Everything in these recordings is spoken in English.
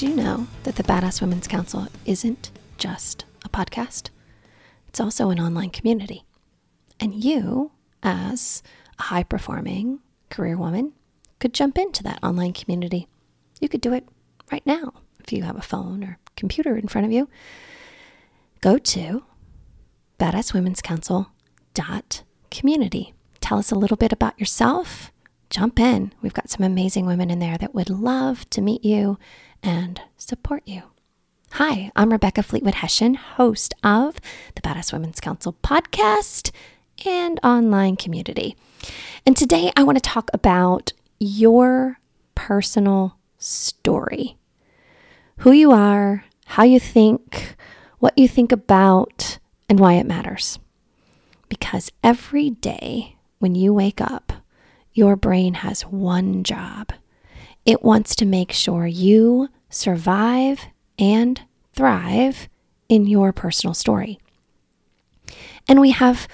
Did you know that the Badass Women's Council isn't just a podcast? It's also an online community. And you, as a high performing career woman, could jump into that online community. You could do it right now if you have a phone or computer in front of you. Go to badasswomen'scouncil.community. Tell us a little bit about yourself. Jump in. We've got some amazing women in there that would love to meet you and support you. Hi, I'm Rebecca Fleetwood Hessian, host of the Badass Women's Council podcast and online community. And today I want to talk about your personal story who you are, how you think, what you think about, and why it matters. Because every day when you wake up, your brain has one job it wants to make sure you survive and thrive in your personal story. And we have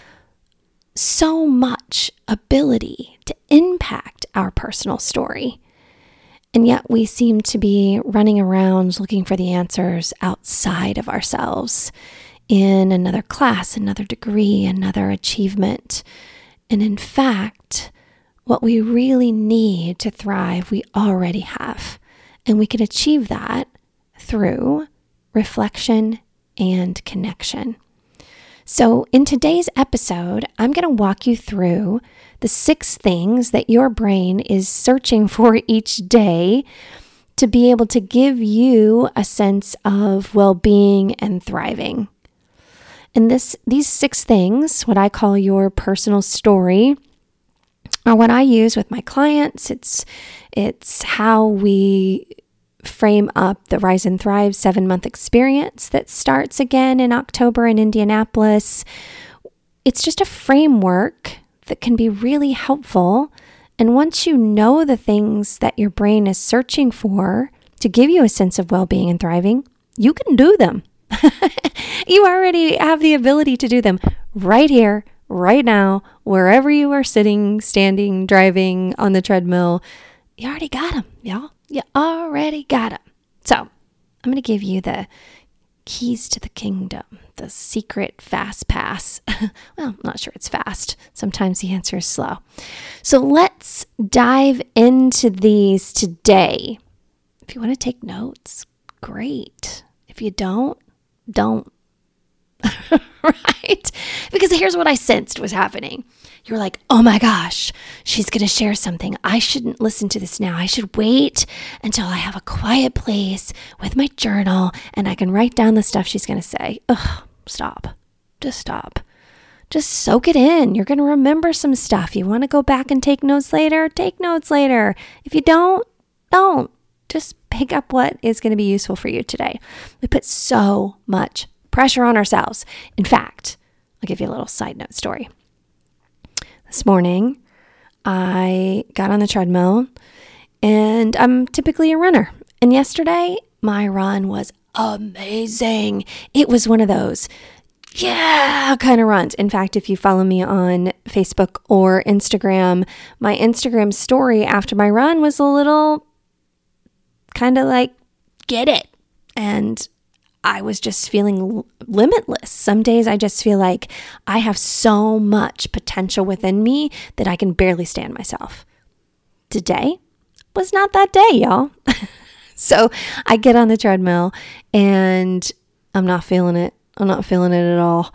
so much ability to impact our personal story. And yet we seem to be running around looking for the answers outside of ourselves in another class, another degree, another achievement. And in fact, what we really need to thrive, we already have. And we can achieve that through reflection and connection. So, in today's episode, I'm going to walk you through the six things that your brain is searching for each day to be able to give you a sense of well being and thriving. And this, these six things, what I call your personal story, or what I use with my clients. It's it's how we frame up the Rise and Thrive seven month experience that starts again in October in Indianapolis. It's just a framework that can be really helpful. And once you know the things that your brain is searching for to give you a sense of well being and thriving, you can do them. you already have the ability to do them right here, right now, wherever you are sitting, standing, driving on the treadmill, you already got them, y'all. You already got them. So I'm going to give you the keys to the kingdom, the secret fast pass. well, I'm not sure it's fast. Sometimes the answer is slow. So let's dive into these today. If you want to take notes, great. If you don't, don't. right? Because here's what I sensed was happening. You were like, oh my gosh, she's going to share something. I shouldn't listen to this now. I should wait until I have a quiet place with my journal and I can write down the stuff she's going to say. Ugh, stop. Just stop. Just soak it in. You're going to remember some stuff. You want to go back and take notes later? Take notes later. If you don't, don't. Just pick up what is going to be useful for you today. We put so much pressure on ourselves. In fact, I'll give you a little side note story. This morning, I got on the treadmill and I'm typically a runner. And yesterday, my run was amazing. It was one of those, yeah, kind of runs. In fact, if you follow me on Facebook or Instagram, my Instagram story after my run was a little kind of like, get it. And I was just feeling limitless. Some days I just feel like I have so much potential within me that I can barely stand myself. Today was not that day, y'all. so I get on the treadmill and I'm not feeling it. I'm not feeling it at all.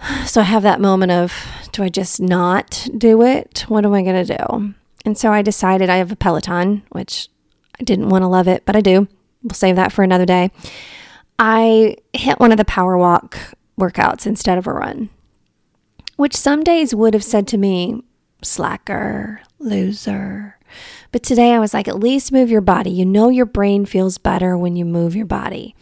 So I have that moment of do I just not do it? What am I going to do? And so I decided I have a Peloton, which I didn't want to love it, but I do. We'll save that for another day. I hit one of the power walk workouts instead of a run, which some days would have said to me, slacker, loser. But today I was like, at least move your body. You know, your brain feels better when you move your body.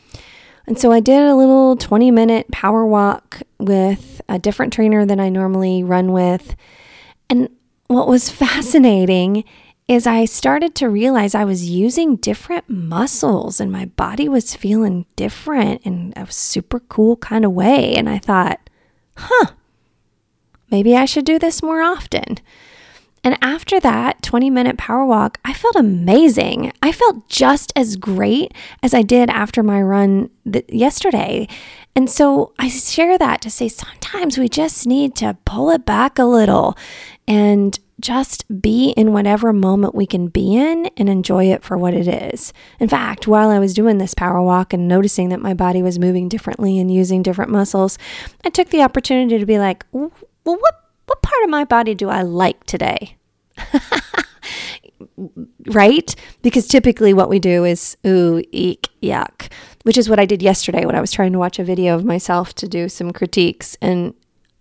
And so I did a little 20 minute power walk with a different trainer than I normally run with. And what was fascinating is I started to realize I was using different muscles and my body was feeling different in a super cool kind of way. And I thought, huh, maybe I should do this more often. And after that 20 minute power walk, I felt amazing. I felt just as great as I did after my run th- yesterday. And so I share that to say sometimes we just need to pull it back a little and just be in whatever moment we can be in and enjoy it for what it is. In fact, while I was doing this power walk and noticing that my body was moving differently and using different muscles, I took the opportunity to be like, well, what, what part of my body do I like today? right? Because typically what we do is, ooh, eek, yuck, which is what I did yesterday when I was trying to watch a video of myself to do some critiques. And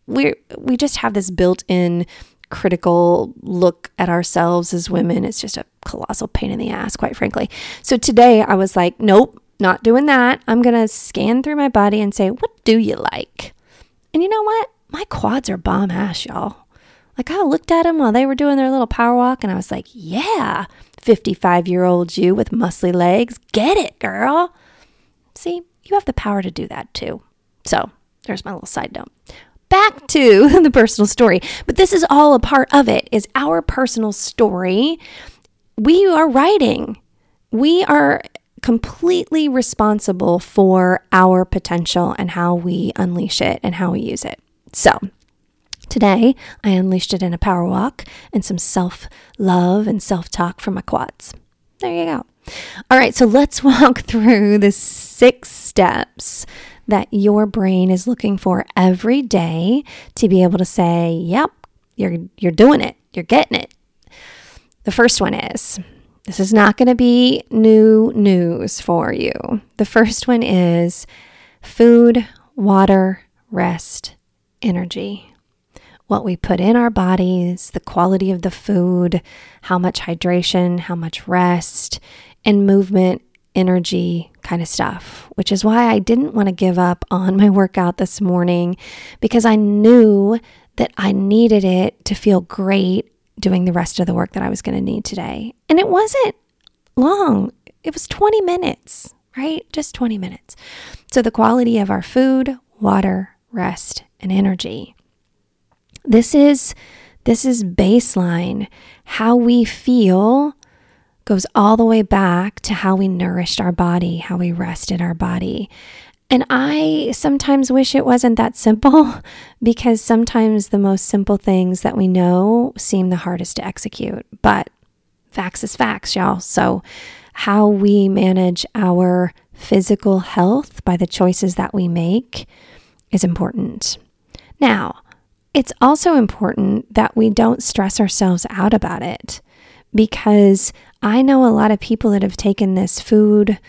we we just have this built in critical look at ourselves as women. It's just a colossal pain in the ass, quite frankly. So today I was like, nope, not doing that. I'm going to scan through my body and say, what do you like? And you know what? My quads are bomb ass, y'all. Like I looked at them while they were doing their little power walk and I was like, yeah, 55 year old you with muscly legs. Get it, girl. See, you have the power to do that too. So there's my little side note back to the personal story. But this is all a part of it is our personal story. We are writing. We are completely responsible for our potential and how we unleash it and how we use it. So, today I unleashed it in a power walk and some self love and self talk for my quads. There you go. All right, so let's walk through the six steps that your brain is looking for every day to be able to say, "Yep, you're you're doing it. You're getting it." The first one is this is not going to be new news for you. The first one is food, water, rest, energy. What we put in our bodies, the quality of the food, how much hydration, how much rest, and movement energy kind of stuff, which is why I didn't want to give up on my workout this morning because I knew that I needed it to feel great doing the rest of the work that I was going to need today. And it wasn't long, it was 20 minutes, right? Just 20 minutes. So, the quality of our food, water, rest, and energy. This is this is baseline how we feel goes all the way back to how we nourished our body, how we rested our body. And I sometimes wish it wasn't that simple because sometimes the most simple things that we know seem the hardest to execute. But facts is facts, y'all. So, how we manage our physical health by the choices that we make is important. Now, it's also important that we don't stress ourselves out about it because I know a lot of people that have taken this food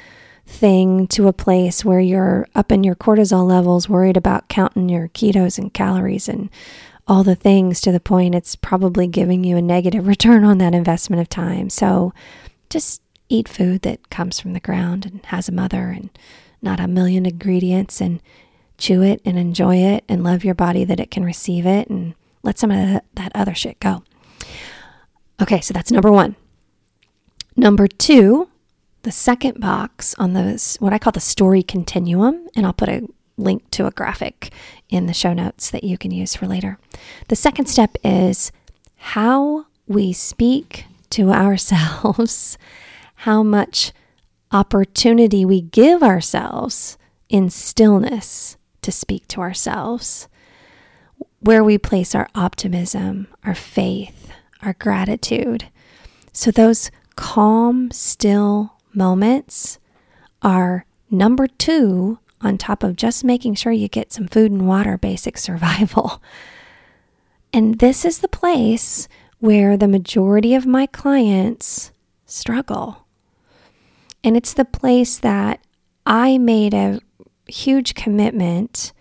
thing to a place where you're up in your cortisol levels, worried about counting your ketos and calories and all the things to the point it's probably giving you a negative return on that investment of time. So just eat food that comes from the ground and has a mother and not a million ingredients and chew it and enjoy it and love your body that it can receive it and let some of that other shit go. Okay, so that's number one. Number two, the second box on the what I call the story continuum, and I'll put a link to a graphic in the show notes that you can use for later. The second step is how we speak to ourselves, how much opportunity we give ourselves in stillness to speak to ourselves, where we place our optimism, our faith, our gratitude. So, those calm, still moments are number two on top of just making sure you get some food and water, basic survival. And this is the place where the majority of my clients struggle. And it's the place that I made a huge commitment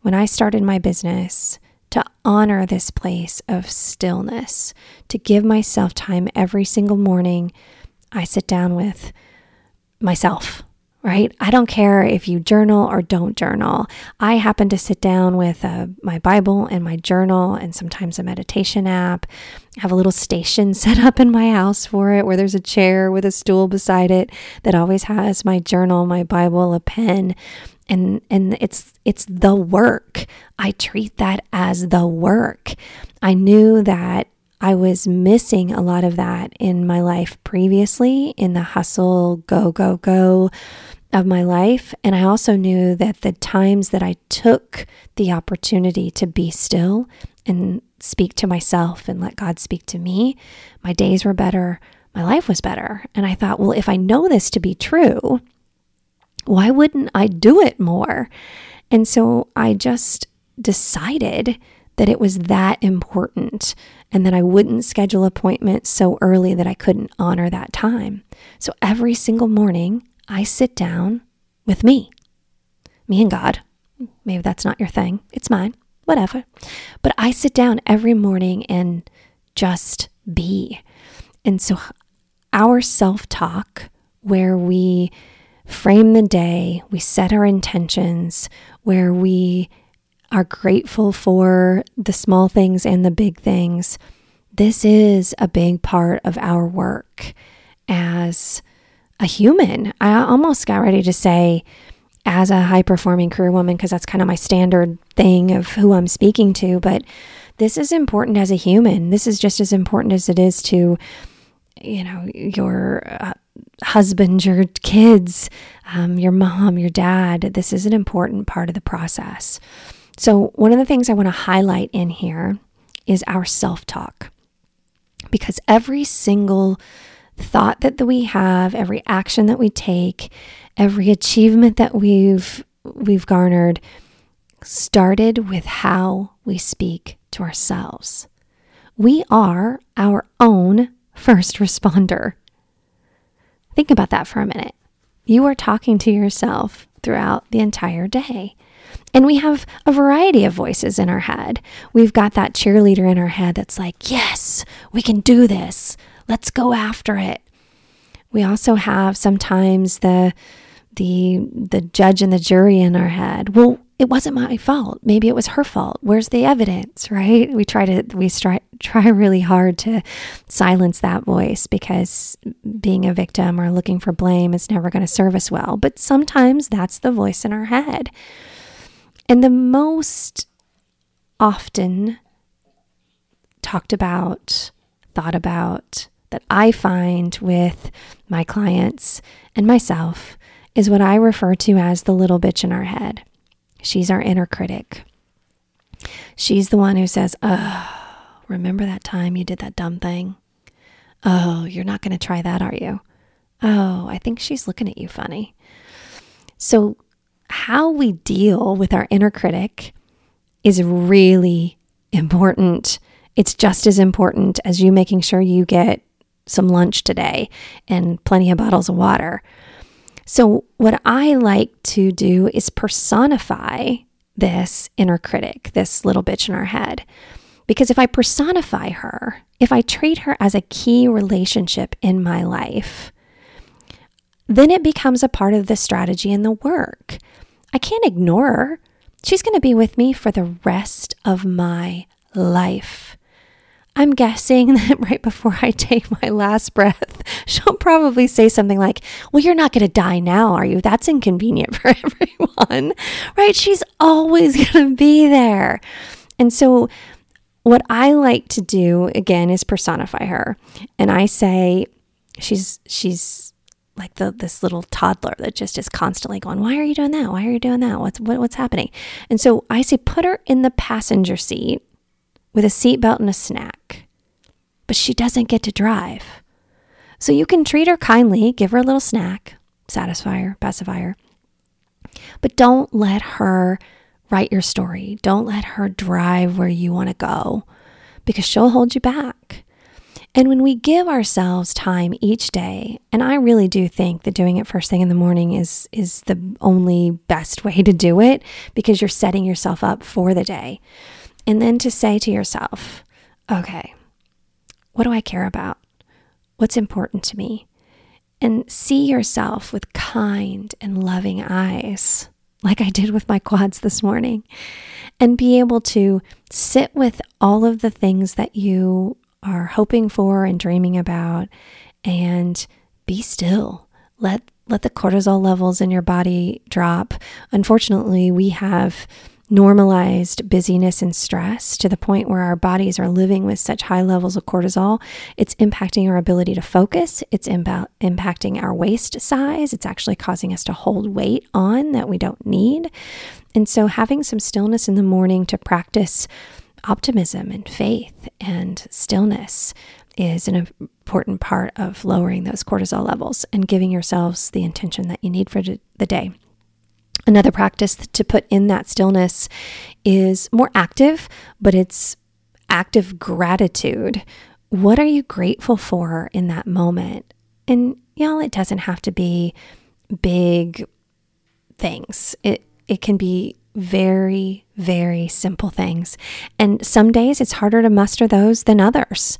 when I started my business to honor this place of stillness, to give myself time every single morning. I sit down with myself, right? I don't care if you journal or don't journal. I happen to sit down with uh, my Bible and my journal and sometimes a meditation app. I have a little station set up in my house for it where there's a chair with a stool beside it that always has my journal, my Bible, a pen and and it's it's the work. I treat that as the work. I knew that I was missing a lot of that in my life previously, in the hustle, go, go, go of my life. And I also knew that the times that I took the opportunity to be still and speak to myself and let God speak to me, my days were better, my life was better. And I thought, well, if I know this to be true, why wouldn't I do it more? And so I just decided that it was that important and that I wouldn't schedule appointments so early that I couldn't honor that time. So every single morning, I sit down with me, me and God. Maybe that's not your thing, it's mine, whatever. But I sit down every morning and just be. And so our self talk, where we frame the day, we set our intentions, where we are grateful for the small things and the big things. This is a big part of our work as a human. I almost got ready to say, as a high performing career woman, because that's kind of my standard thing of who I'm speaking to. But this is important as a human. This is just as important as it is to, you know, your uh, husband, your kids, um, your mom, your dad. This is an important part of the process. So, one of the things I want to highlight in here is our self talk. Because every single thought that we have, every action that we take, every achievement that we've we've garnered started with how we speak to ourselves. We are our own first responder. Think about that for a minute. You are talking to yourself throughout the entire day. And we have a variety of voices in our head. We've got that cheerleader in our head that's like, yes, we can do this. Let's go after it. We also have sometimes the the the judge and the jury in our head. Well, it wasn't my fault. Maybe it was her fault. Where's the evidence, right? We try to we try try really hard to silence that voice because being a victim or looking for blame is never going to serve us well. But sometimes that's the voice in our head. And the most often talked about, thought about that I find with my clients and myself is what I refer to as the little bitch in our head. She's our inner critic. She's the one who says, Oh, remember that time you did that dumb thing? Oh, you're not going to try that, are you? Oh, I think she's looking at you funny. So, how we deal with our inner critic is really important. It's just as important as you making sure you get some lunch today and plenty of bottles of water. So, what I like to do is personify this inner critic, this little bitch in our head. Because if I personify her, if I treat her as a key relationship in my life, then it becomes a part of the strategy and the work. I can't ignore her. She's going to be with me for the rest of my life. I'm guessing that right before I take my last breath, she'll probably say something like, Well, you're not going to die now, are you? That's inconvenient for everyone, right? She's always going to be there. And so, what I like to do again is personify her. And I say, She's, she's, like the this little toddler that just is constantly going, "Why are you doing that? Why are you doing that? What's what, what's happening?" And so I say, put her in the passenger seat with a seatbelt and a snack, but she doesn't get to drive. So you can treat her kindly, give her a little snack, satisfy her, pacify her, but don't let her write your story. Don't let her drive where you want to go because she'll hold you back. And when we give ourselves time each day, and I really do think that doing it first thing in the morning is is the only best way to do it because you're setting yourself up for the day. And then to say to yourself, okay, what do I care about? What's important to me? And see yourself with kind and loving eyes, like I did with my quads this morning, and be able to sit with all of the things that you are hoping for and dreaming about and be still. Let let the cortisol levels in your body drop. Unfortunately, we have normalized busyness and stress to the point where our bodies are living with such high levels of cortisol. It's impacting our ability to focus, it's impacting our waist size, it's actually causing us to hold weight on that we don't need. And so, having some stillness in the morning to practice optimism and faith and stillness is an important part of lowering those cortisol levels and giving yourselves the intention that you need for the day. Another practice to put in that stillness is more active, but it's active gratitude. What are you grateful for in that moment? And y'all, it doesn't have to be big things. It it can be very, very simple things. And some days it's harder to muster those than others.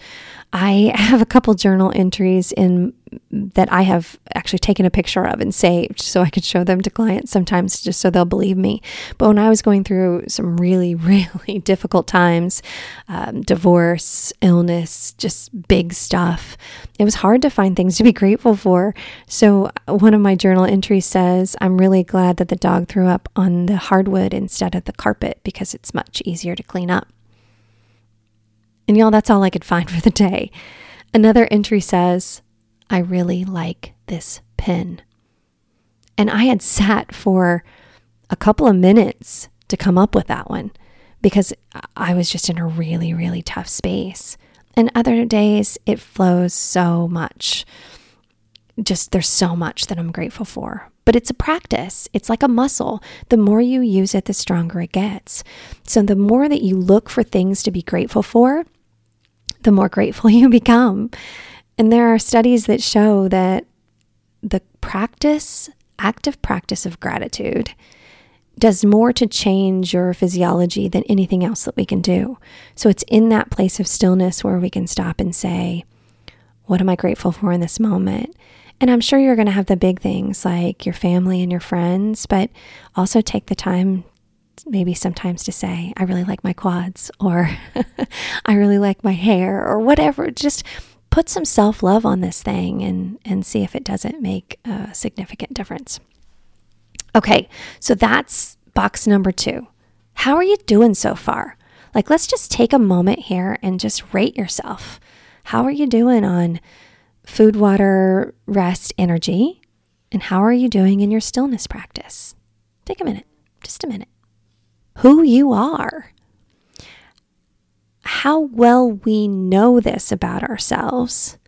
I have a couple journal entries in that I have actually taken a picture of and saved so I could show them to clients sometimes just so they'll believe me. But when I was going through some really, really difficult times, um, divorce, illness, just big stuff, it was hard to find things to be grateful for. So one of my journal entries says, I'm really glad that the dog threw up on the hardwood instead of the carpet because it's much easier to clean up. And y'all, that's all I could find for the day. Another entry says, I really like this pen. And I had sat for a couple of minutes to come up with that one because I was just in a really, really tough space. And other days, it flows so much. Just there's so much that I'm grateful for. But it's a practice. It's like a muscle. The more you use it, the stronger it gets. So the more that you look for things to be grateful for, the more grateful you become. And there are studies that show that the practice, active practice of gratitude, does more to change your physiology than anything else that we can do. So it's in that place of stillness where we can stop and say, What am I grateful for in this moment? And I'm sure you're going to have the big things like your family and your friends, but also take the time maybe sometimes to say, I really like my quads, or I really like my hair, or whatever. Just put some self love on this thing and, and see if it doesn't make a significant difference. Okay, so that's box number two. How are you doing so far? Like, let's just take a moment here and just rate yourself. How are you doing on food, water, rest, energy? And how are you doing in your stillness practice? Take a minute, just a minute. Who you are how well we know this about ourselves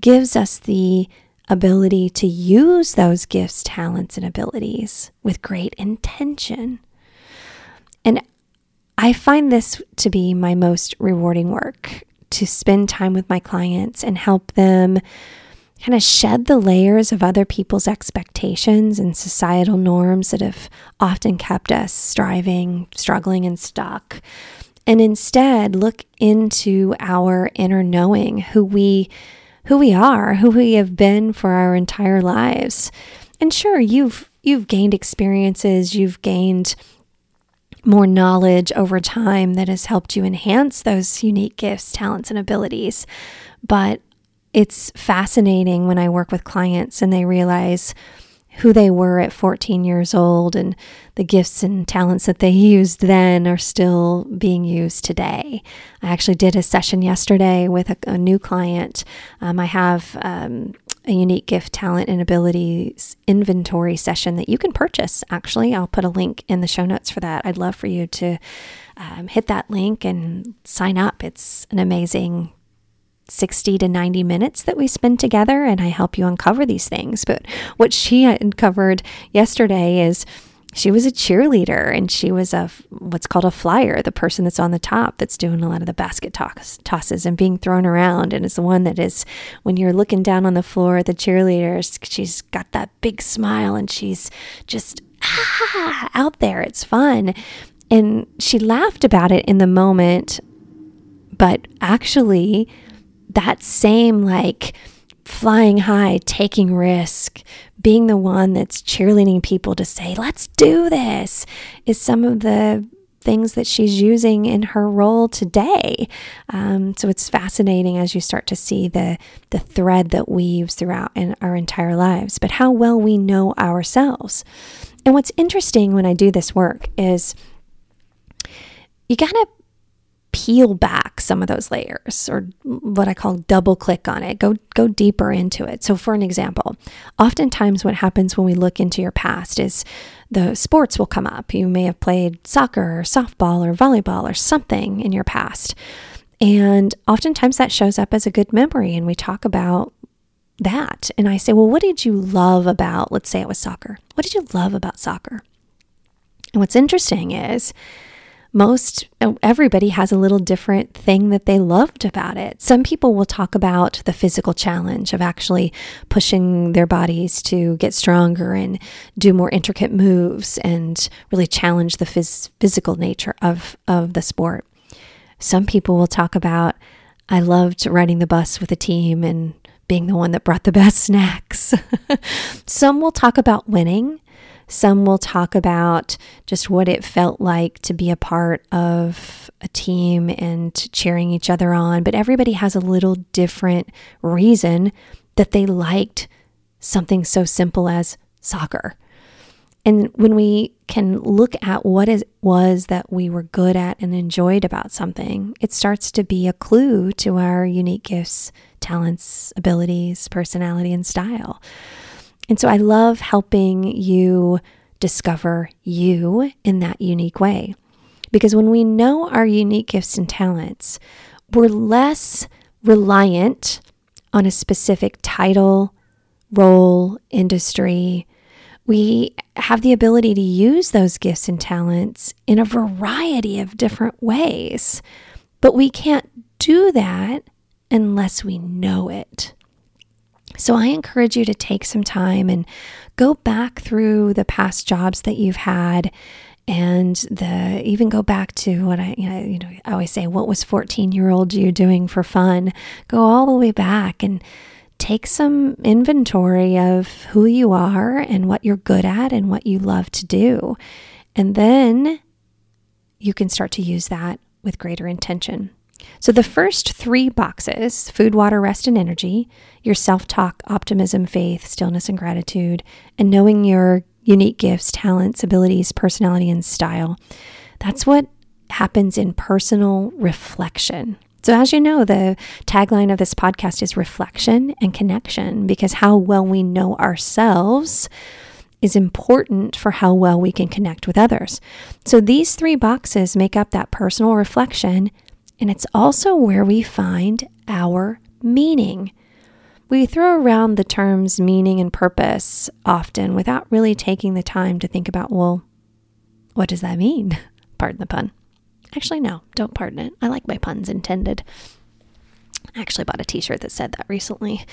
gives us the ability to use those gifts, talents, and abilities with great intention. And I find this to be my most rewarding work to spend time with my clients and help them kind of shed the layers of other people's expectations and societal norms that have often kept us striving, struggling, and stuck and instead look into our inner knowing who we who we are who we have been for our entire lives. And sure you've you've gained experiences you've gained more knowledge over time that has helped you enhance those unique gifts talents and abilities but it's fascinating when i work with clients and they realize who they were at 14 years old and the gifts and talents that they used then are still being used today. I actually did a session yesterday with a, a new client. Um, I have um, a unique gift, talent, and abilities inventory session that you can purchase. Actually, I'll put a link in the show notes for that. I'd love for you to um, hit that link and sign up. It's an amazing 60 to 90 minutes that we spend together and I help you uncover these things. But what she uncovered yesterday is she was a cheerleader and she was a what's called a flyer, the person that's on the top that's doing a lot of the basket toss, tosses and being thrown around and is the one that is when you're looking down on the floor at the cheerleaders, she's got that big smile and she's just ah, out there. It's fun. And she laughed about it in the moment, but actually that same like flying high, taking risk, being the one that's cheerleading people to say, let's do this, is some of the things that she's using in her role today. Um, so it's fascinating as you start to see the the thread that weaves throughout in our entire lives, but how well we know ourselves. And what's interesting when I do this work is you got to peel back some of those layers or what I call double click on it. Go go deeper into it. So for an example, oftentimes what happens when we look into your past is the sports will come up. You may have played soccer or softball or volleyball or something in your past. And oftentimes that shows up as a good memory and we talk about that. And I say, "Well, what did you love about, let's say it was soccer. What did you love about soccer?" And what's interesting is most uh, everybody has a little different thing that they loved about it. Some people will talk about the physical challenge of actually pushing their bodies to get stronger and do more intricate moves and really challenge the phys- physical nature of of the sport. Some people will talk about I loved riding the bus with a team and being the one that brought the best snacks. Some will talk about winning some will talk about just what it felt like to be a part of a team and cheering each other on, but everybody has a little different reason that they liked something so simple as soccer. And when we can look at what it was that we were good at and enjoyed about something, it starts to be a clue to our unique gifts, talents, abilities, personality, and style. And so I love helping you discover you in that unique way. Because when we know our unique gifts and talents, we're less reliant on a specific title, role, industry. We have the ability to use those gifts and talents in a variety of different ways. But we can't do that unless we know it. So I encourage you to take some time and go back through the past jobs that you've had and the even go back to what I you know, I always say what was 14 year old you doing for fun? Go all the way back and take some inventory of who you are and what you're good at and what you love to do. And then you can start to use that with greater intention so, the first three boxes food, water, rest, and energy your self talk, optimism, faith, stillness, and gratitude, and knowing your unique gifts, talents, abilities, personality, and style. That's what happens in personal reflection. So, as you know, the tagline of this podcast is reflection and connection because how well we know ourselves is important for how well we can connect with others. So, these three boxes make up that personal reflection and it's also where we find our meaning. We throw around the terms meaning and purpose often without really taking the time to think about, well, what does that mean? Pardon the pun. Actually, no, don't pardon it. I like my puns intended. I actually bought a t shirt that said that recently.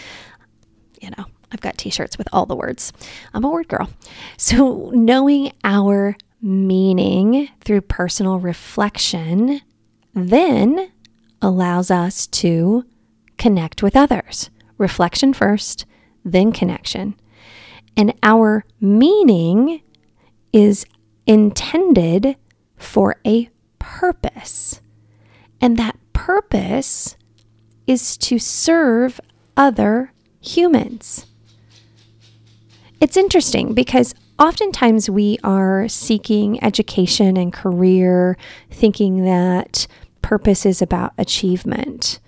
You know, I've got t shirts with all the words. I'm a word girl. So, knowing our meaning through personal reflection then allows us to connect with others. Reflection first, then connection. And our meaning is intended for a purpose. And that purpose is to serve other humans. It's interesting because oftentimes we are seeking education and career, thinking that purpose is about achievement.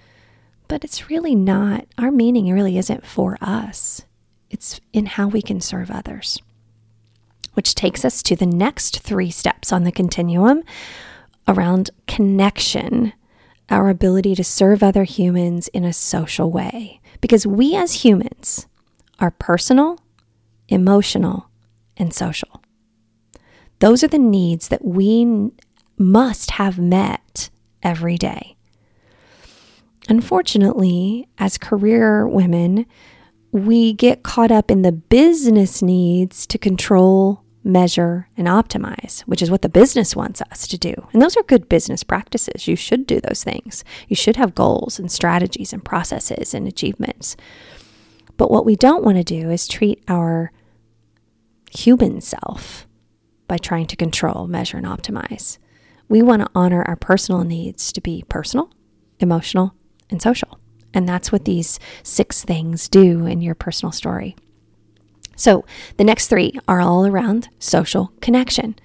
But it's really not. Our meaning really isn't for us, it's in how we can serve others. Which takes us to the next three steps on the continuum around connection, our ability to serve other humans in a social way. Because we as humans are personal, emotional, and social. Those are the needs that we must have met every day. Unfortunately, as career women, we get caught up in the business needs to control, measure, and optimize, which is what the business wants us to do. And those are good business practices. You should do those things. You should have goals and strategies and processes and achievements. But what we don't want to do is treat our human self by trying to control, measure, and optimize. We want to honor our personal needs to be personal, emotional, and social. And that's what these six things do in your personal story. So the next three are all around social connection.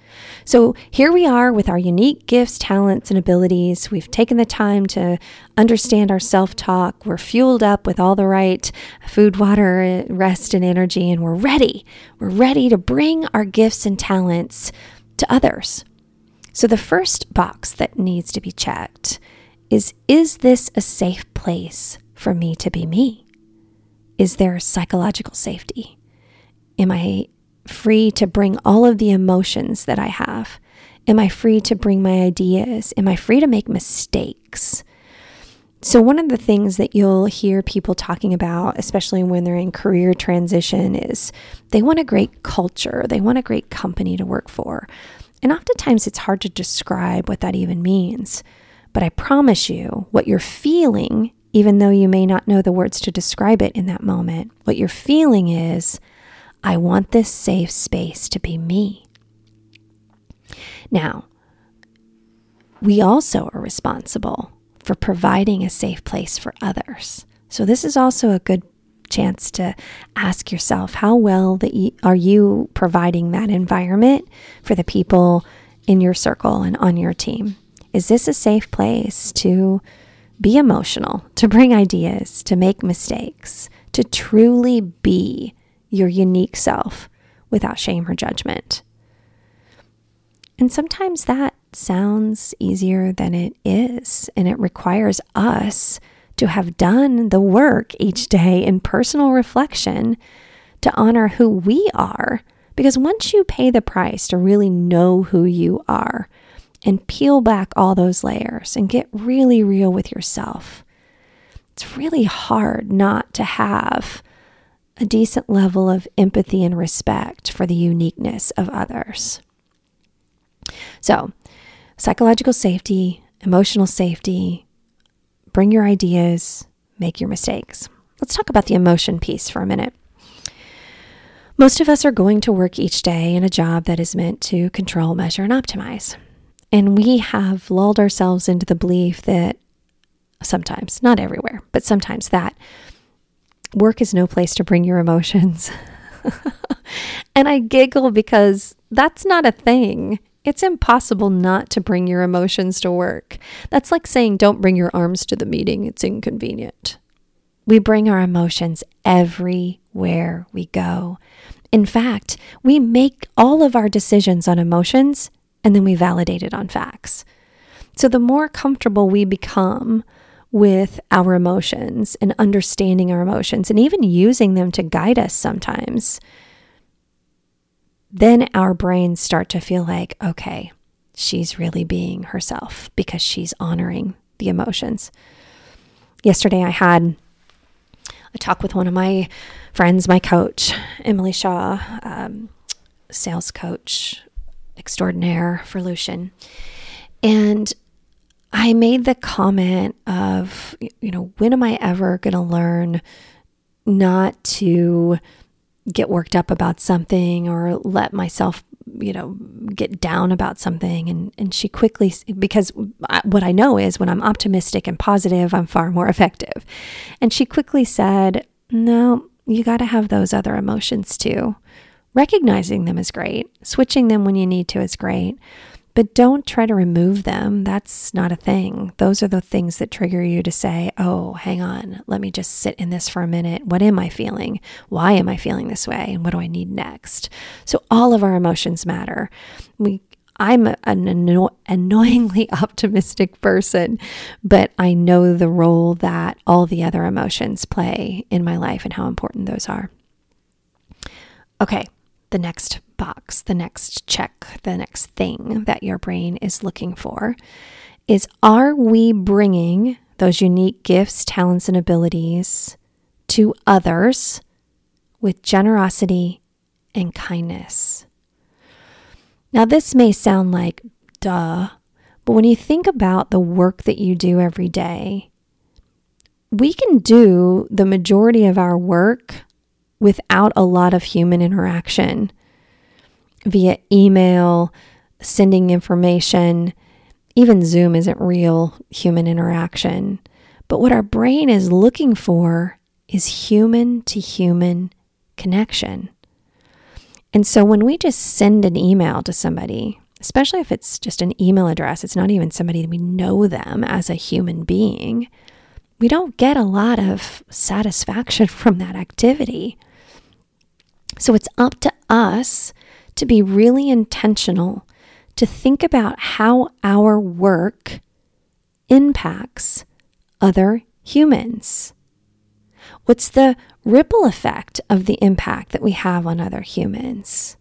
So here we are with our unique gifts, talents, and abilities. We've taken the time to understand our self talk. We're fueled up with all the right food, water, rest, and energy, and we're ready. We're ready to bring our gifts and talents to others. So the first box that needs to be checked is Is this a safe place for me to be me? Is there psychological safety? Am I free to bring all of the emotions that I have? Am I free to bring my ideas? Am I free to make mistakes? So, one of the things that you'll hear people talking about, especially when they're in career transition, is they want a great culture, they want a great company to work for. And oftentimes it's hard to describe what that even means. But I promise you, what you're feeling, even though you may not know the words to describe it in that moment, what you're feeling is, I want this safe space to be me. Now, we also are responsible for providing a safe place for others. So, this is also a good chance to ask yourself how well that you, are you providing that environment for the people in your circle and on your team? Is this a safe place to be emotional, to bring ideas, to make mistakes, to truly be your unique self without shame or judgment. And sometimes that sounds easier than it is, and it requires us to have done the work each day in personal reflection to honor who we are. Because once you pay the price to really know who you are and peel back all those layers and get really real with yourself, it's really hard not to have a decent level of empathy and respect for the uniqueness of others. So, psychological safety, emotional safety, bring your ideas, make your mistakes. Let's talk about the emotion piece for a minute. Most of us are going to work each day in a job that is meant to control, measure, and optimize. And we have lulled ourselves into the belief that sometimes, not everywhere, but sometimes that work is no place to bring your emotions. and I giggle because that's not a thing. It's impossible not to bring your emotions to work. That's like saying, don't bring your arms to the meeting, it's inconvenient. We bring our emotions everywhere we go. In fact, we make all of our decisions on emotions and then we validate it on facts. So the more comfortable we become with our emotions and understanding our emotions and even using them to guide us sometimes, then our brains start to feel like, okay, she's really being herself because she's honoring the emotions. Yesterday, I had a talk with one of my friends, my coach, Emily Shaw, um, sales coach extraordinaire for Lucian. And I made the comment of, you know, when am I ever going to learn not to get worked up about something or let myself, you know, get down about something? And, and she quickly, because uh, what I know is when I'm optimistic and positive, I'm far more effective. And she quickly said, no, you got to have those other emotions too. Recognizing them is great, switching them when you need to is great. But don't try to remove them. That's not a thing. Those are the things that trigger you to say, oh, hang on, let me just sit in this for a minute. What am I feeling? Why am I feeling this way? And what do I need next? So, all of our emotions matter. We I'm an anno- annoyingly optimistic person, but I know the role that all the other emotions play in my life and how important those are. Okay, the next box, the next check, the next thing that your brain is looking for is are we bringing those unique gifts, talents, and abilities to others with generosity and kindness? Now, this may sound like duh, but when you think about the work that you do every day, we can do the majority of our work without a lot of human interaction via email, sending information. Even Zoom isn't real human interaction. But what our brain is looking for is human to human connection. And so when we just send an email to somebody, especially if it's just an email address, it's not even somebody we know them as a human being, we don't get a lot of satisfaction from that activity. So it's up to us to be really intentional, to think about how our work impacts other humans. What's the ripple effect of the impact that we have on other humans?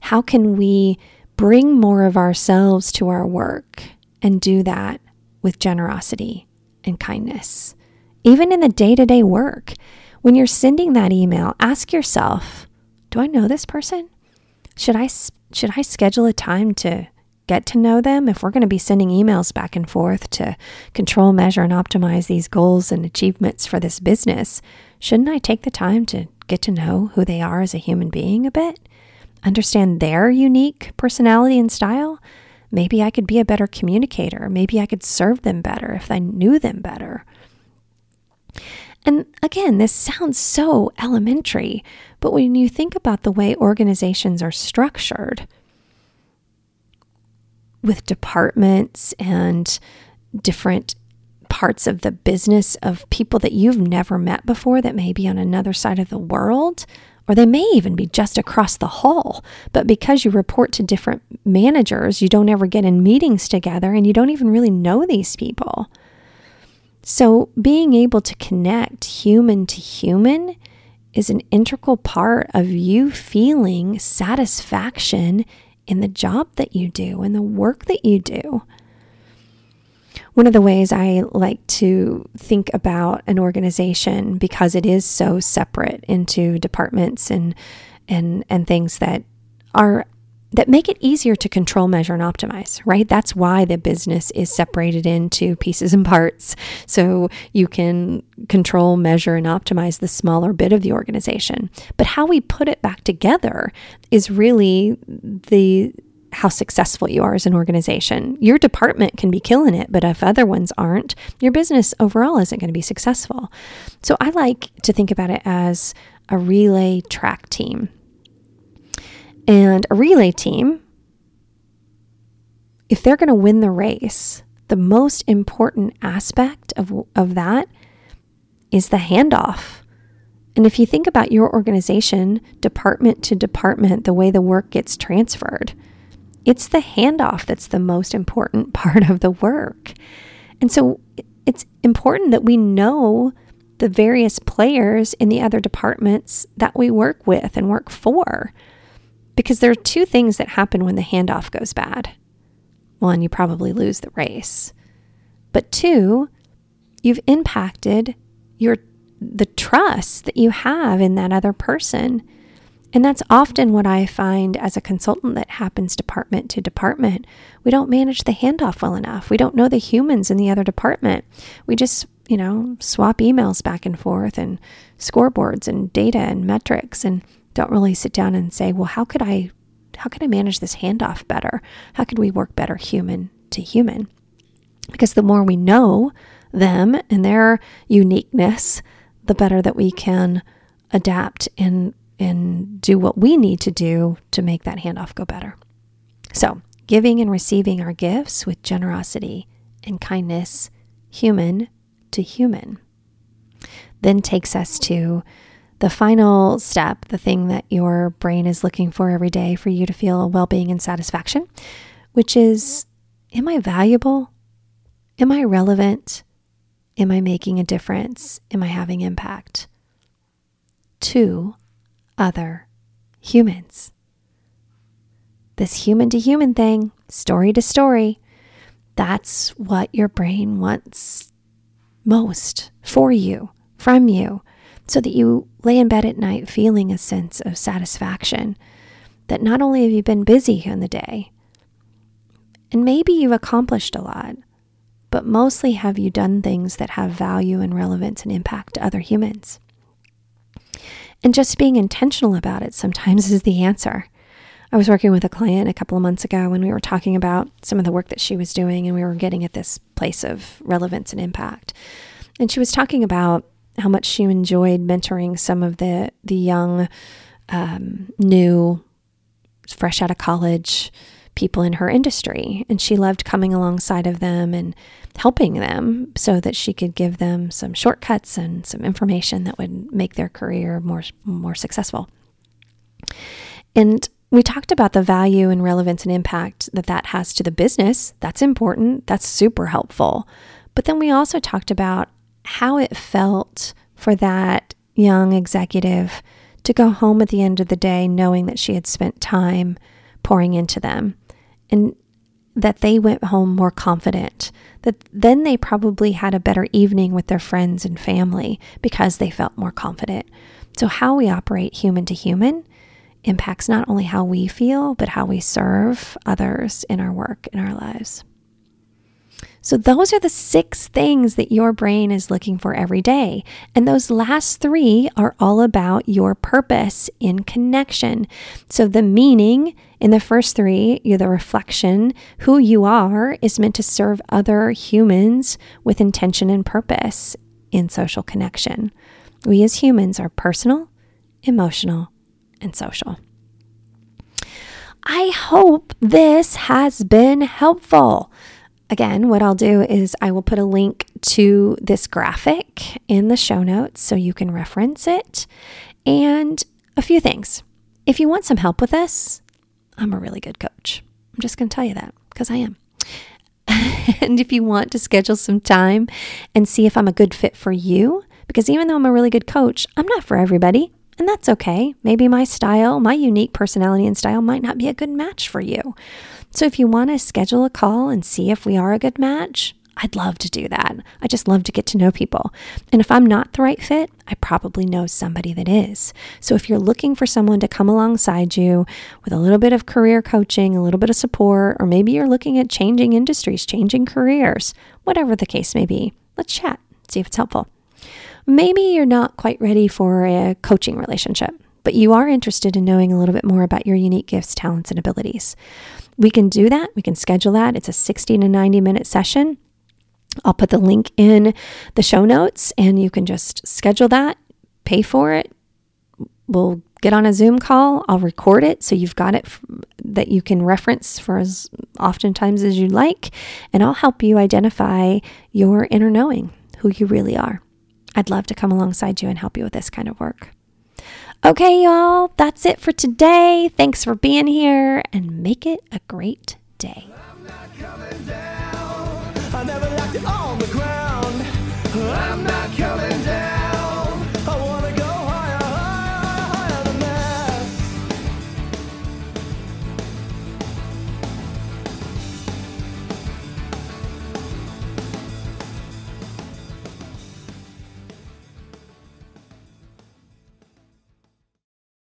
How can we bring more of ourselves to our work and do that with generosity and kindness? Even in the day to day work, when you're sending that email, ask yourself Do I know this person? Should I, should I schedule a time to get to know them, if we're going to be sending emails back and forth to control, measure, and optimize these goals and achievements for this business, shouldn't I take the time to get to know who they are as a human being a bit? Understand their unique personality and style? Maybe I could be a better communicator. Maybe I could serve them better if I knew them better. And again, this sounds so elementary, but when you think about the way organizations are structured, with departments and different parts of the business of people that you've never met before that may be on another side of the world, or they may even be just across the hall. But because you report to different managers, you don't ever get in meetings together and you don't even really know these people. So, being able to connect human to human is an integral part of you feeling satisfaction in the job that you do and the work that you do. One of the ways I like to think about an organization because it is so separate into departments and and and things that are that make it easier to control, measure, and optimize, right? That's why the business is separated into pieces and parts. So you can control, measure, and optimize the smaller bit of the organization. But how we put it back together is really the how successful you are as an organization. Your department can be killing it, but if other ones aren't, your business overall isn't going to be successful. So I like to think about it as a relay track team. And a relay team, if they're going to win the race, the most important aspect of, of that is the handoff. And if you think about your organization, department to department, the way the work gets transferred, it's the handoff that's the most important part of the work. And so it's important that we know the various players in the other departments that we work with and work for. Because there are two things that happen when the handoff goes bad. One, you probably lose the race. But two, you've impacted your the trust that you have in that other person. And that's often what I find as a consultant that happens department to department. We don't manage the handoff well enough. We don't know the humans in the other department. We just, you know, swap emails back and forth and scoreboards and data and metrics and don't really sit down and say, well, how could I how could I manage this handoff better? How could we work better human to human? Because the more we know them and their uniqueness, the better that we can adapt and and do what we need to do to make that handoff go better. So, giving and receiving our gifts with generosity and kindness, human to human, then takes us to the final step, the thing that your brain is looking for every day for you to feel well being and satisfaction, which is Am I valuable? Am I relevant? Am I making a difference? Am I having impact to other humans? This human to human thing, story to story, that's what your brain wants most for you, from you so that you lay in bed at night feeling a sense of satisfaction that not only have you been busy in the day, and maybe you've accomplished a lot, but mostly have you done things that have value and relevance and impact to other humans. And just being intentional about it sometimes is the answer. I was working with a client a couple of months ago when we were talking about some of the work that she was doing, and we were getting at this place of relevance and impact. And she was talking about how much she enjoyed mentoring some of the the young um, new, fresh out of college people in her industry. And she loved coming alongside of them and helping them so that she could give them some shortcuts and some information that would make their career more, more successful. And we talked about the value and relevance and impact that that has to the business. That's important. That's super helpful. But then we also talked about how it felt for that young executive to go home at the end of the day knowing that she had spent time pouring into them and that they went home more confident, that then they probably had a better evening with their friends and family because they felt more confident. So, how we operate human to human impacts not only how we feel, but how we serve others in our work, in our lives. So, those are the six things that your brain is looking for every day. And those last three are all about your purpose in connection. So, the meaning in the first three, you're the reflection, who you are is meant to serve other humans with intention and purpose in social connection. We as humans are personal, emotional, and social. I hope this has been helpful. Again, what I'll do is I will put a link to this graphic in the show notes so you can reference it. And a few things. If you want some help with this, I'm a really good coach. I'm just going to tell you that because I am. and if you want to schedule some time and see if I'm a good fit for you, because even though I'm a really good coach, I'm not for everybody. And that's okay. Maybe my style, my unique personality and style might not be a good match for you. So if you want to schedule a call and see if we are a good match, I'd love to do that. I just love to get to know people. And if I'm not the right fit, I probably know somebody that is. So if you're looking for someone to come alongside you with a little bit of career coaching, a little bit of support, or maybe you're looking at changing industries, changing careers, whatever the case may be, let's chat, see if it's helpful. Maybe you're not quite ready for a coaching relationship, but you are interested in knowing a little bit more about your unique gifts, talents, and abilities. We can do that. We can schedule that. It's a 60 to 90 minute session. I'll put the link in the show notes and you can just schedule that, pay for it. We'll get on a Zoom call. I'll record it so you've got it f- that you can reference for as oftentimes as you'd like. And I'll help you identify your inner knowing, who you really are. I'd love to come alongside you and help you with this kind of work. Okay, y'all, that's it for today. Thanks for being here and make it a great day. I'm not coming down.